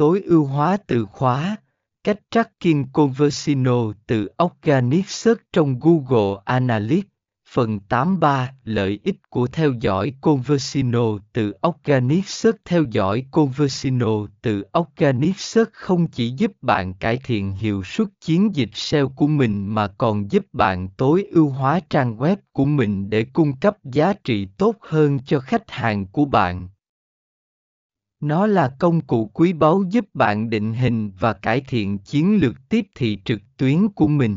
tối ưu hóa từ khóa, cách tracking conversino từ Organic Search trong Google Analytics. Phần 83 Lợi ích của theo dõi Conversino từ Organic Search Theo dõi Conversino từ Organic Search không chỉ giúp bạn cải thiện hiệu suất chiến dịch SEO của mình mà còn giúp bạn tối ưu hóa trang web của mình để cung cấp giá trị tốt hơn cho khách hàng của bạn. Nó là công cụ quý báu giúp bạn định hình và cải thiện chiến lược tiếp thị trực tuyến của mình.